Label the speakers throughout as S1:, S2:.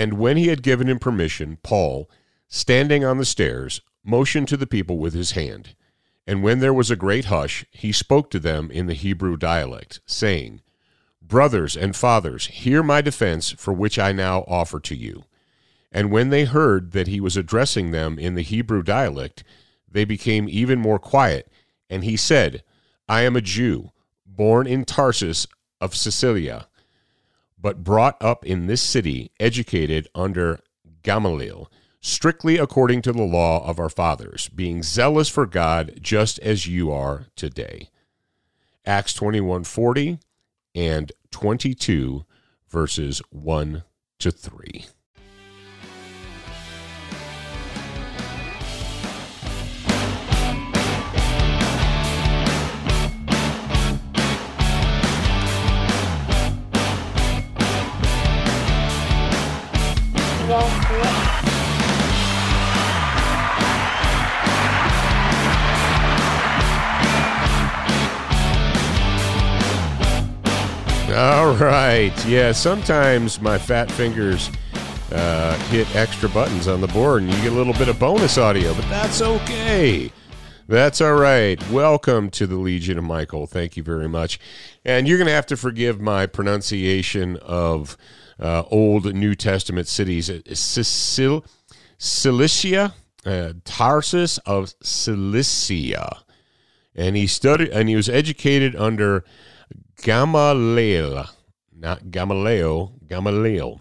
S1: And when he had given him permission, Paul, standing on the stairs, motioned to the people with his hand. And when there was a great hush, he spoke to them in the Hebrew dialect, saying, Brothers and fathers, hear my defense for which I now offer to you. And when they heard that he was addressing them in the Hebrew dialect, they became even more quiet. And he said, I am a Jew, born in Tarsus of Cilicia, but brought up in this city, educated under Gamaliel, strictly according to the law of our fathers, being zealous for God just as you are today. Acts 21:40 and 22 verses 1 to 3. Right. Yeah, sometimes my fat fingers uh, hit extra buttons on the board and you get a little bit of bonus audio, but that's okay. That's all right. Welcome to the Legion of Michael. Thank you very much. And you're going to have to forgive my pronunciation of uh, Old New Testament cities. Sicil- Cilicia, uh, Tarsus of Cilicia. And he studied and he was educated under Gamaliel, not Gamaliel, Gamaliel.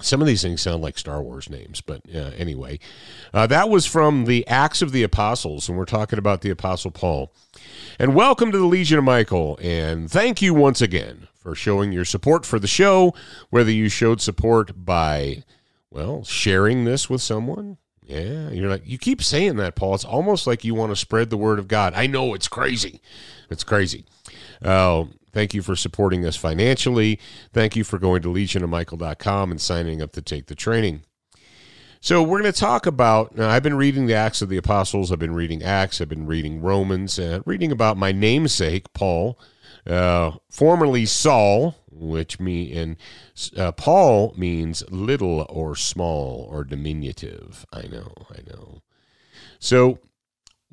S1: Some of these things sound like Star Wars names, but uh, anyway, uh, that was from the Acts of the Apostles, and we're talking about the Apostle Paul. And welcome to the Legion of Michael, and thank you once again for showing your support for the show, whether you showed support by, well, sharing this with someone. Yeah, you're like, you keep saying that, Paul. It's almost like you want to spread the word of God. I know it's crazy. It's crazy. Uh, Thank you for supporting us financially. Thank you for going to legionofmichael.com and signing up to take the training. So we're going to talk about. I've been reading the Acts of the Apostles. I've been reading Acts. I've been reading Romans. Uh, reading about my namesake Paul, uh, formerly Saul, which me and uh, Paul means little or small or diminutive. I know. I know. So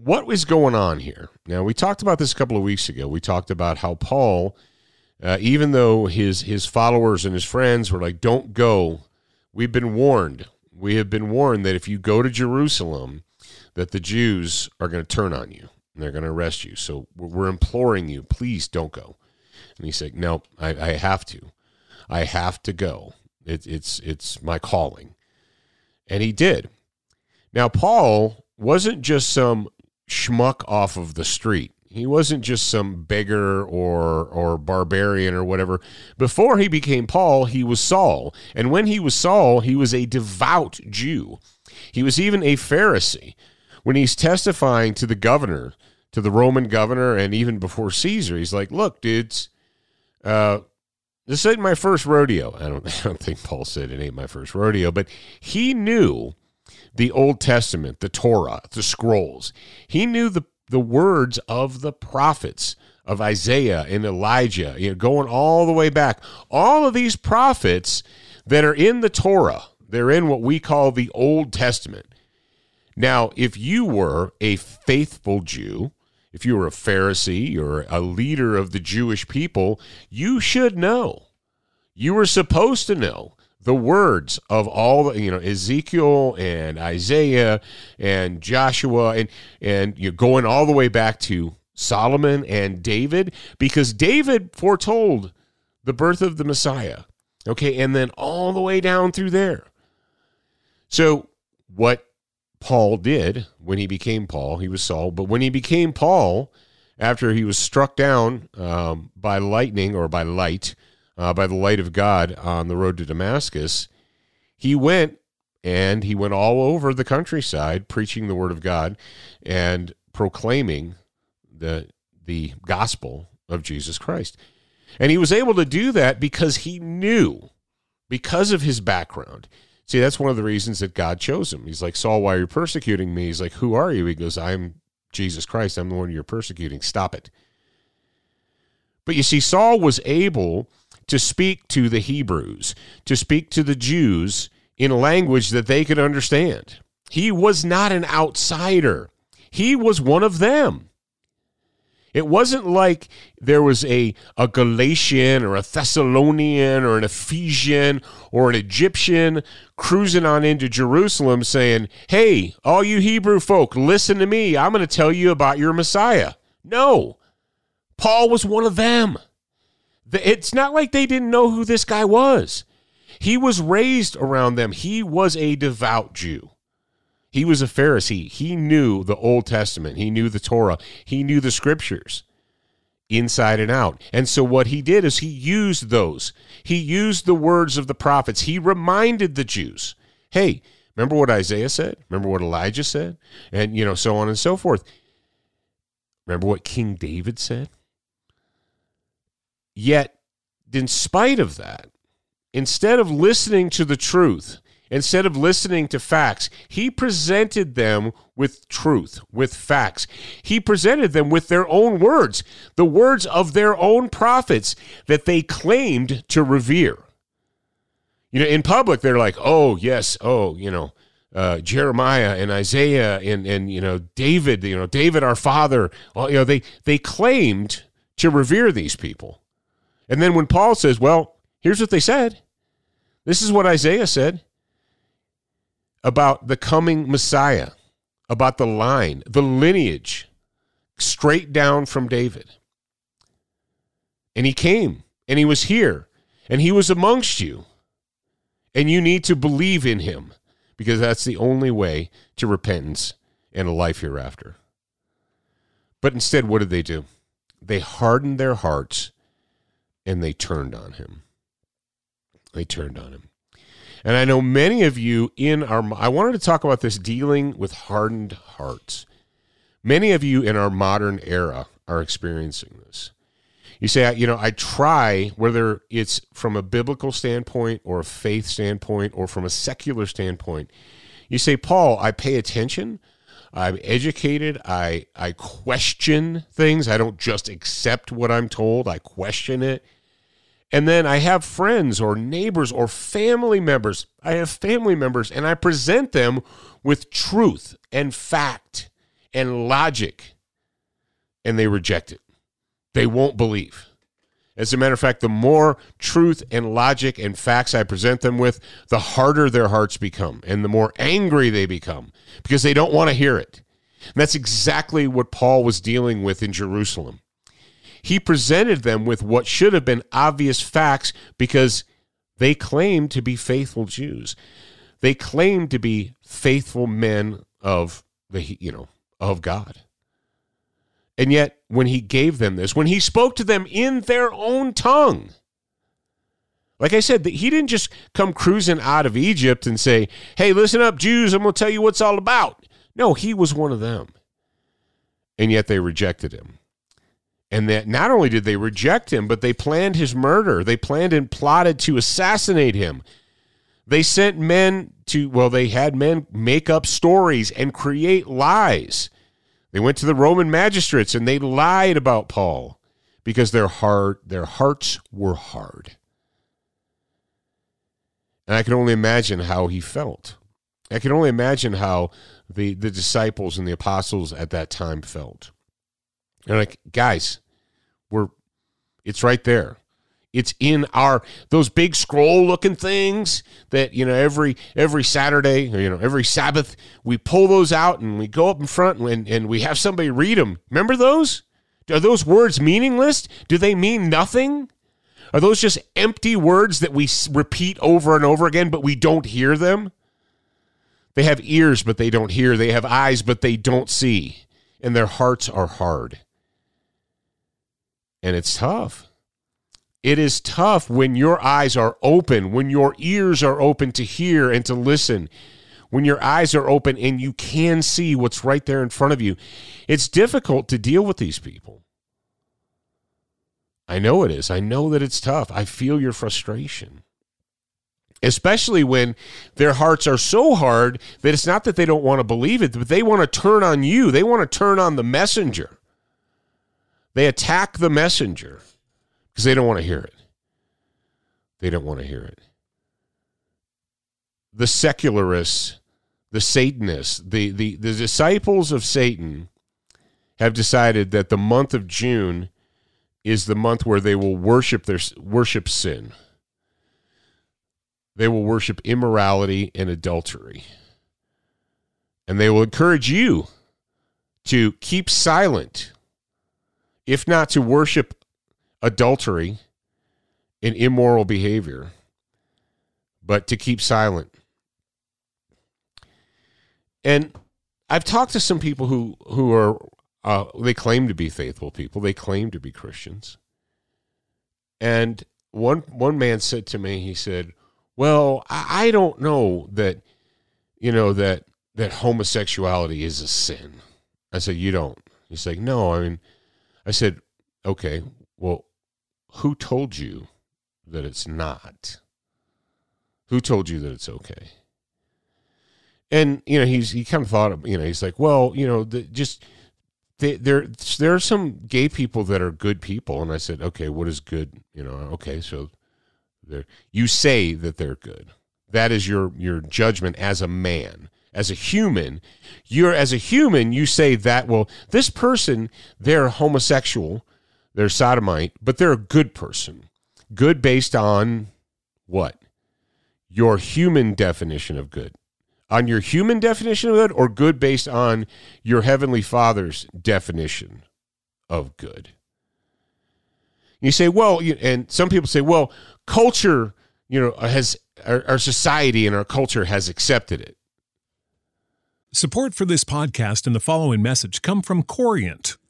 S1: what was going on here? Now, we talked about this a couple of weeks ago. We talked about how Paul, uh, even though his his followers and his friends were like, "Don't go," we've been warned. We have been warned that if you go to Jerusalem, that the Jews are going to turn on you and they're going to arrest you. So we're imploring you, please don't go. And he said, "No, I, I have to. I have to go. It, it's it's my calling." And he did. Now, Paul wasn't just some schmuck off of the street. He wasn't just some beggar or or barbarian or whatever. Before he became Paul, he was Saul. And when he was Saul, he was a devout Jew. He was even a Pharisee. When he's testifying to the governor, to the Roman governor, and even before Caesar, he's like, "Look, dudes, uh, this ain't my first rodeo." I don't, I don't think Paul said it ain't my first rodeo, but he knew the Old Testament, the Torah, the scrolls. He knew the, the words of the prophets of Isaiah and Elijah, you know, going all the way back. All of these prophets that are in the Torah, they're in what we call the Old Testament. Now, if you were a faithful Jew, if you were a Pharisee or a leader of the Jewish people, you should know. You were supposed to know the words of all the, you know Ezekiel and Isaiah and Joshua and and you're going all the way back to Solomon and David because David foretold the birth of the Messiah. Okay, and then all the way down through there. So what Paul did when he became Paul, he was Saul, but when he became Paul, after he was struck down um, by lightning or by light, uh, by the light of God on the road to Damascus, he went and he went all over the countryside preaching the word of God and proclaiming the the gospel of Jesus Christ. And he was able to do that because he knew, because of his background. See, that's one of the reasons that God chose him. He's like, Saul, why are you persecuting me? He's like, Who are you? He goes, I'm Jesus Christ. I'm the one you're persecuting. Stop it. But you see, Saul was able to speak to the Hebrews, to speak to the Jews in a language that they could understand. He was not an outsider, he was one of them. It wasn't like there was a, a Galatian or a Thessalonian or an Ephesian or an Egyptian cruising on into Jerusalem saying, Hey, all you Hebrew folk, listen to me. I'm going to tell you about your Messiah. No, Paul was one of them. It's not like they didn't know who this guy was. He was raised around them, he was a devout Jew. He was a Pharisee. He knew the Old Testament. He knew the Torah. He knew the scriptures inside and out. And so what he did is he used those. He used the words of the prophets. He reminded the Jews, hey, remember what Isaiah said? Remember what Elijah said? And, you know, so on and so forth. Remember what King David said? Yet, in spite of that, instead of listening to the truth, Instead of listening to facts, he presented them with truth, with facts. He presented them with their own words, the words of their own prophets that they claimed to revere. You know, in public, they're like, oh, yes, oh, you know, uh, Jeremiah and Isaiah and, and, you know, David, you know, David, our father, you know, they, they claimed to revere these people. And then when Paul says, well, here's what they said. This is what Isaiah said about the coming Messiah, about the line, the lineage, straight down from David. And he came and he was here and he was amongst you. And you need to believe in him because that's the only way to repentance and a life hereafter. But instead, what did they do? They hardened their hearts and they turned on him. They turned on him. And I know many of you in our, I wanted to talk about this dealing with hardened hearts. Many of you in our modern era are experiencing this. You say, you know, I try, whether it's from a biblical standpoint or a faith standpoint or from a secular standpoint, you say, Paul, I pay attention. I'm educated. I, I question things. I don't just accept what I'm told, I question it. And then I have friends or neighbors or family members. I have family members and I present them with truth and fact and logic, and they reject it. They won't believe. As a matter of fact, the more truth and logic and facts I present them with, the harder their hearts become and the more angry they become because they don't want to hear it. And that's exactly what Paul was dealing with in Jerusalem he presented them with what should have been obvious facts because they claimed to be faithful Jews. They claimed to be faithful men of the you know of God. And yet when he gave them this, when he spoke to them in their own tongue, like I said, he didn't just come cruising out of Egypt and say, "Hey, listen up, Jews, I'm going to tell you what's all about." No, he was one of them. And yet they rejected him and that not only did they reject him, but they planned his murder. They planned and plotted to assassinate him. They sent men to, well, they had men make up stories and create lies. They went to the Roman magistrates and they lied about Paul because their heart, their hearts were hard. And I can only imagine how he felt. I can only imagine how the, the disciples and the apostles at that time felt. And like, guys, we're it's right there. It's in our those big scroll looking things that you know every every Saturday or you know every Sabbath we pull those out and we go up in front and, and we have somebody read them. Remember those? Are those words meaningless? Do they mean nothing? Are those just empty words that we repeat over and over again but we don't hear them? They have ears but they don't hear. They have eyes but they don't see. And their hearts are hard. And it's tough. It is tough when your eyes are open, when your ears are open to hear and to listen, when your eyes are open and you can see what's right there in front of you. It's difficult to deal with these people. I know it is. I know that it's tough. I feel your frustration. Especially when their hearts are so hard that it's not that they don't want to believe it, but they want to turn on you. They want to turn on the messenger. They attack the messenger because they don't want to hear it. they don't want to hear it. The secularists, the Satanists, the, the, the disciples of Satan have decided that the month of June is the month where they will worship their worship sin. They will worship immorality and adultery. And they will encourage you to keep silent, if not to worship adultery and immoral behavior, but to keep silent. And I've talked to some people who who are uh, they claim to be faithful people. They claim to be Christians. And one one man said to me, he said, "Well, I, I don't know that, you know that that homosexuality is a sin." I said, "You don't." He's like, "No, I mean," I said, "Okay, well, who told you that it's not? Who told you that it's okay?" And you know, he's he kind of thought, of, you know, he's like, "Well, you know, the, just." they, there there are some gay people that are good people, and I said, okay, what is good? You know, okay, so there you say that they're good. That is your your judgment as a man, as a human. You're as a human, you say that well, this person they're homosexual, they're sodomite, but they're a good person. Good based on what? Your human definition of good on your human definition of good or good based on your heavenly father's definition of good you say well and some people say well culture you know has our, our society and our culture has accepted it
S2: support for this podcast and the following message come from corient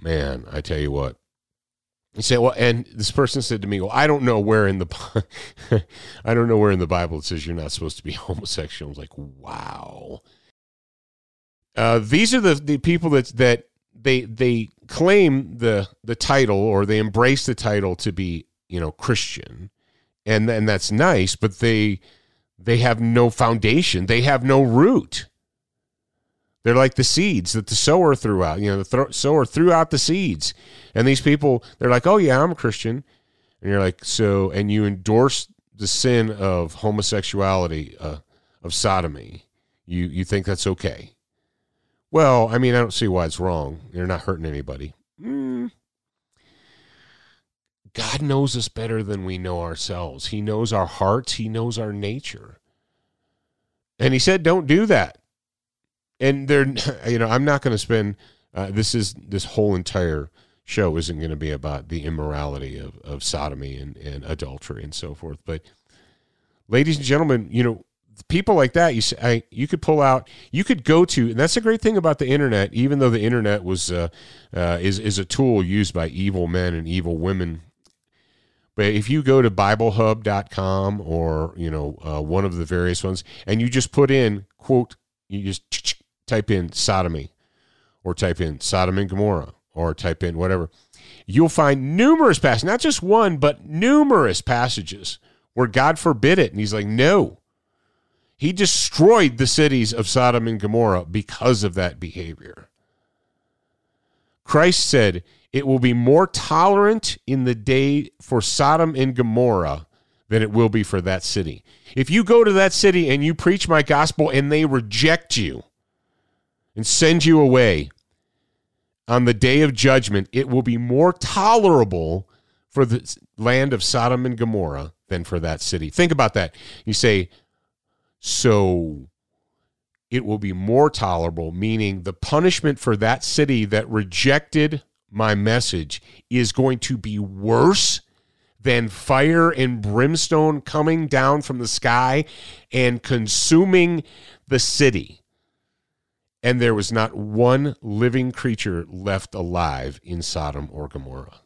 S1: Man, I tell you what. You say, well, and this person said to me, well, I don't know where in the, I don't know where in the Bible it says you're not supposed to be homosexual. I was like, wow. Uh, these are the, the people that that they they claim the the title or they embrace the title to be you know Christian, and and that's nice, but they they have no foundation. They have no root. They're like the seeds that the sower threw out. You know, the th- sower threw out the seeds. And these people, they're like, oh, yeah, I'm a Christian. And you're like, so, and you endorse the sin of homosexuality, uh, of sodomy. You, you think that's okay. Well, I mean, I don't see why it's wrong. You're not hurting anybody. Mm. God knows us better than we know ourselves. He knows our hearts, He knows our nature. And He said, don't do that and they're you know i'm not going to spend uh, this is this whole entire show isn't going to be about the immorality of, of sodomy and, and adultery and so forth. But ladies and gentlemen you know people like that you I, you could pull out you could go to and that's a great thing about the internet even though the internet was uh, uh, is is a tool used by evil men and evil women. But if you go to biblehub.com or you know uh, one of the various ones and you just put in quote you just type in sodomy or type in Sodom and Gomorrah or type in whatever, you'll find numerous passages, not just one, but numerous passages where God forbid it. And he's like, no, He destroyed the cities of Sodom and Gomorrah because of that behavior. Christ said, It will be more tolerant in the day for Sodom and Gomorrah than it will be for that city. If you go to that city and you preach my gospel and they reject you and send you away on the day of judgment, it will be more tolerable for the land of Sodom and Gomorrah than for that city. Think about that. You say, so it will be more tolerable, meaning the punishment for that city that rejected my message is going to be worse than fire and brimstone coming down from the sky and consuming the city. And there was not one living creature left alive in Sodom or Gomorrah.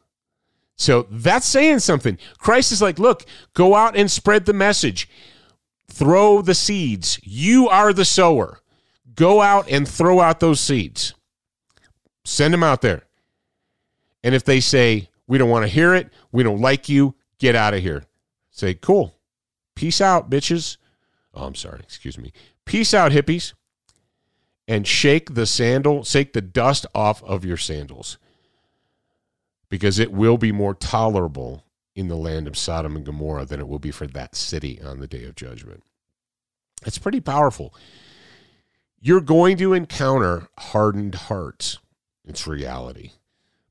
S1: So that's saying something. Christ is like, look, go out and spread the message. Throw the seeds. You are the sower. Go out and throw out those seeds. Send them out there. And if they say, we don't want to hear it, we don't like you, get out of here. Say, cool. Peace out, bitches. Oh, I'm sorry. Excuse me. Peace out, hippies. And shake the sandal, shake the dust off of your sandals because it will be more tolerable in the land of Sodom and Gomorrah than it will be for that city on the day of judgment. It's pretty powerful. You're going to encounter hardened hearts. It's reality.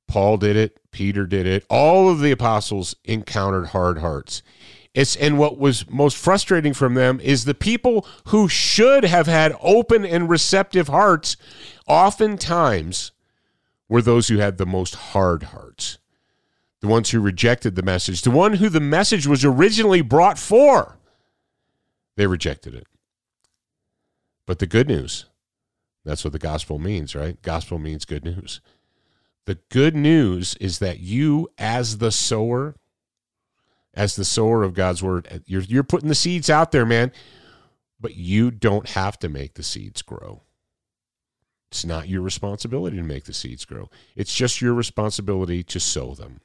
S1: Paul did it, Peter did it. All of the apostles encountered hard hearts. It's and what was most frustrating from them is the people who should have had open and receptive hearts oftentimes were those who had the most hard hearts, the ones who rejected the message, the one who the message was originally brought for. They rejected it. But the good news, that's what the gospel means, right? Gospel means good news. The good news is that you, as the sower, as the sower of God's word, uh, you're, you're putting the seeds out there, man, but you don't have to make the seeds grow. It's not your responsibility to make the seeds grow. It's just your responsibility to sow them.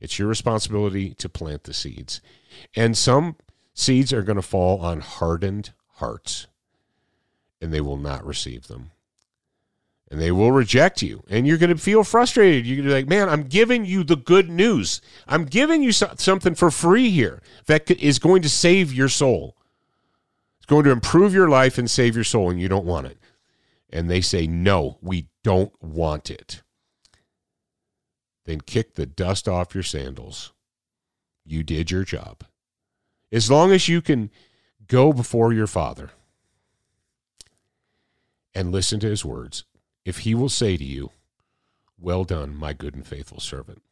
S1: It's your responsibility to plant the seeds. And some seeds are going to fall on hardened hearts, and they will not receive them. And they will reject you, and you're going to feel frustrated. You're going to be like, man, I'm giving you the good news. I'm giving you something for free here that is going to save your soul. It's going to improve your life and save your soul, and you don't want it and they say, no, we don't want it, then kick the dust off your sandals. You did your job. As long as you can go before your Father and listen to his words, if he will say to you, Well done, my good and faithful servant.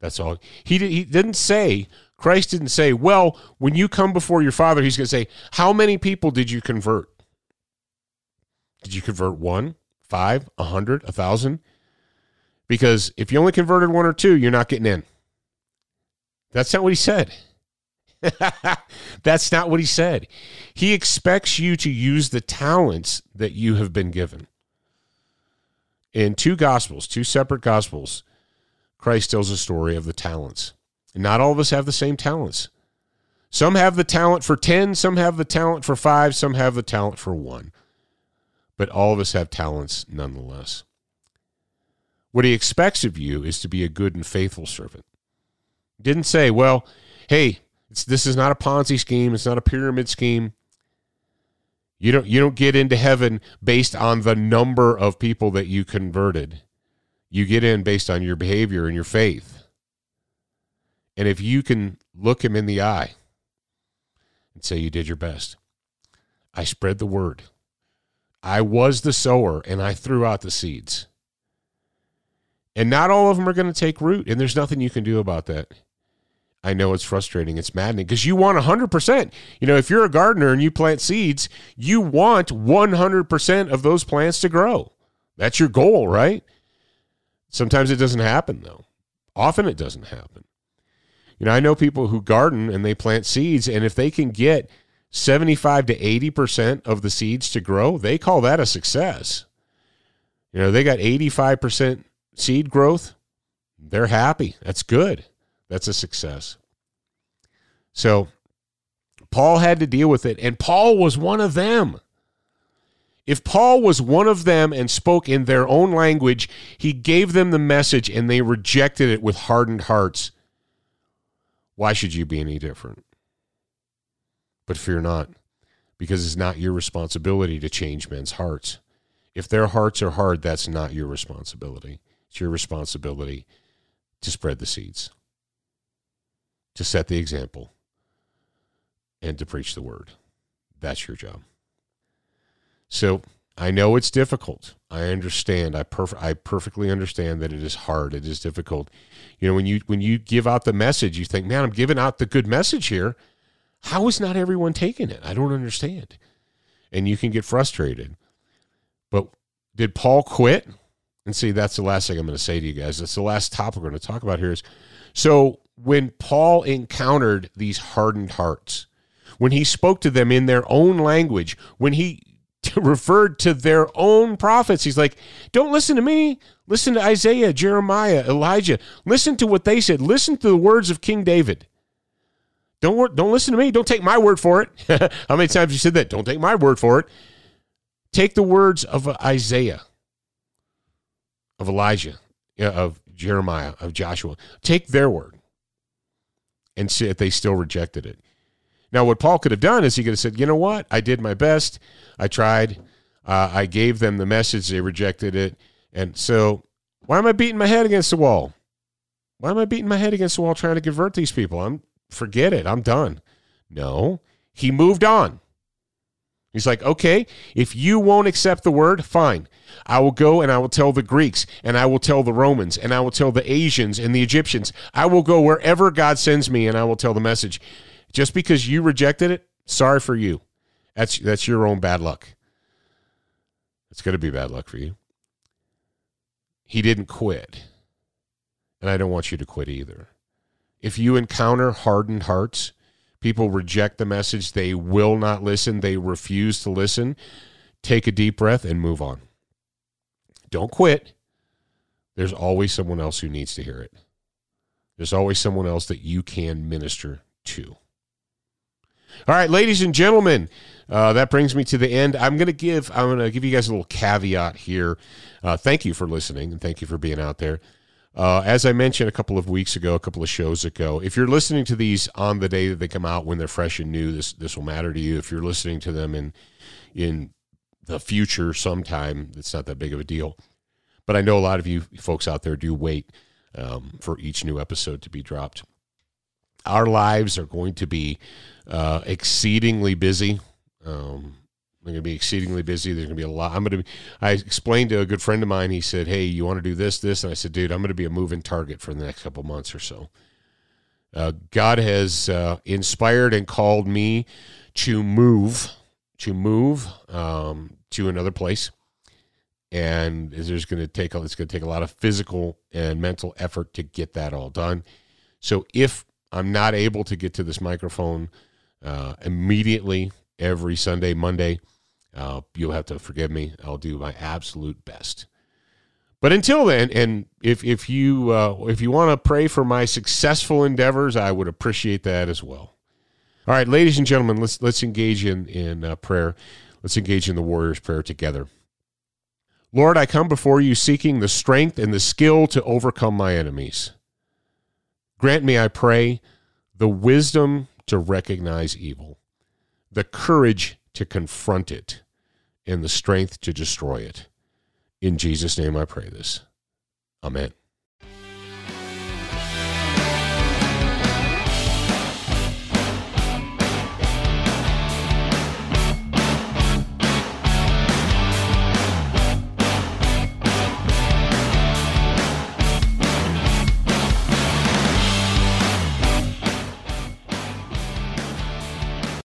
S1: That's all. He, he didn't say, Christ didn't say, Well, when you come before your Father, he's going to say, How many people did you convert? Did you convert one, five, a hundred, a thousand? Because if you only converted one or two, you're not getting in. That's not what he said. That's not what he said. He expects you to use the talents that you have been given. In two gospels, two separate gospels, Christ tells a story of the talents. And not all of us have the same talents. Some have the talent for 10, some have the talent for 5, some have the talent for 1 but all of us have talents nonetheless. What he expects of you is to be a good and faithful servant. Didn't say, well, hey, this is not a Ponzi scheme, it's not a pyramid scheme. You don't you don't get into heaven based on the number of people that you converted. You get in based on your behavior and your faith. And if you can look him in the eye and say you did your best. I spread the word. I was the sower and I threw out the seeds. And not all of them are going to take root, and there's nothing you can do about that. I know it's frustrating, it's maddening because you want 100%. You know, if you're a gardener and you plant seeds, you want 100% of those plants to grow. That's your goal, right? Sometimes it doesn't happen, though. Often it doesn't happen. You know, I know people who garden and they plant seeds, and if they can get 75 to 80% of the seeds to grow, they call that a success. You know, they got 85% seed growth. They're happy. That's good. That's a success. So Paul had to deal with it, and Paul was one of them. If Paul was one of them and spoke in their own language, he gave them the message and they rejected it with hardened hearts. Why should you be any different? But fear not, because it's not your responsibility to change men's hearts. If their hearts are hard, that's not your responsibility. It's your responsibility to spread the seeds, to set the example, and to preach the word. That's your job. So I know it's difficult. I understand. I perf- I perfectly understand that it is hard. It is difficult. You know, when you when you give out the message, you think, "Man, I'm giving out the good message here. How is not everyone taking it? I don't understand." And you can get frustrated. But did Paul quit? And see, that's the last thing I'm going to say to you guys. That's the last topic we're going to talk about here is so when Paul encountered these hardened hearts, when he spoke to them in their own language, when he referred to their own prophets, he's like, don't listen to me. Listen to Isaiah, Jeremiah, Elijah. Listen to what they said. Listen to the words of King David. Don't, don't listen to me. Don't take my word for it. How many times you said that? Don't take my word for it. Take the words of Isaiah, of Elijah, of Jeremiah, of Joshua. Take their word and see if they still rejected it. Now, what Paul could have done is he could have said, you know what? I did my best. I tried. Uh, I gave them the message. They rejected it. And so, why am I beating my head against the wall? Why am I beating my head against the wall trying to convert these people? I'm forget it. I'm done. No, he moved on. He's like, okay, if you won't accept the word, fine. I will go and I will tell the Greeks and I will tell the Romans and I will tell the Asians and the Egyptians. I will go wherever God sends me and I will tell the message. Just because you rejected it, sorry for you. That's that's your own bad luck. It's going to be bad luck for you. He didn't quit. And I don't want you to quit either. If you encounter hardened hearts, people reject the message, they will not listen, they refuse to listen, take a deep breath and move on. Don't quit. There's always someone else who needs to hear it. There's always someone else that you can minister to. All right, ladies and gentlemen, uh, that brings me to the end. I'm going to give I'm to give you guys a little caveat here. Uh, thank you for listening and thank you for being out there. Uh, as I mentioned a couple of weeks ago, a couple of shows ago, if you're listening to these on the day that they come out when they're fresh and new, this this will matter to you. If you're listening to them in in the future sometime, it's not that big of a deal. But I know a lot of you folks out there do wait um, for each new episode to be dropped. Our lives are going to be uh, exceedingly busy. Um, they're going to be exceedingly busy. There's going to be a lot. I'm going to. Be, I explained to a good friend of mine. He said, "Hey, you want to do this, this?" And I said, "Dude, I'm going to be a moving target for the next couple months or so." Uh, God has uh, inspired and called me to move, to move um, to another place, and there's going to take it's going to take a lot of physical and mental effort to get that all done. So if I'm not able to get to this microphone uh, immediately every Sunday, Monday. Uh, you'll have to forgive me. I'll do my absolute best. But until then, and if if you uh, if you want to pray for my successful endeavors, I would appreciate that as well. All right, ladies and gentlemen, let's let's engage in in uh, prayer. Let's engage in the warrior's prayer together. Lord, I come before you seeking the strength and the skill to overcome my enemies. Grant me, I pray, the wisdom to recognize evil, the courage to confront it, and the strength to destroy it. In Jesus' name I pray this. Amen.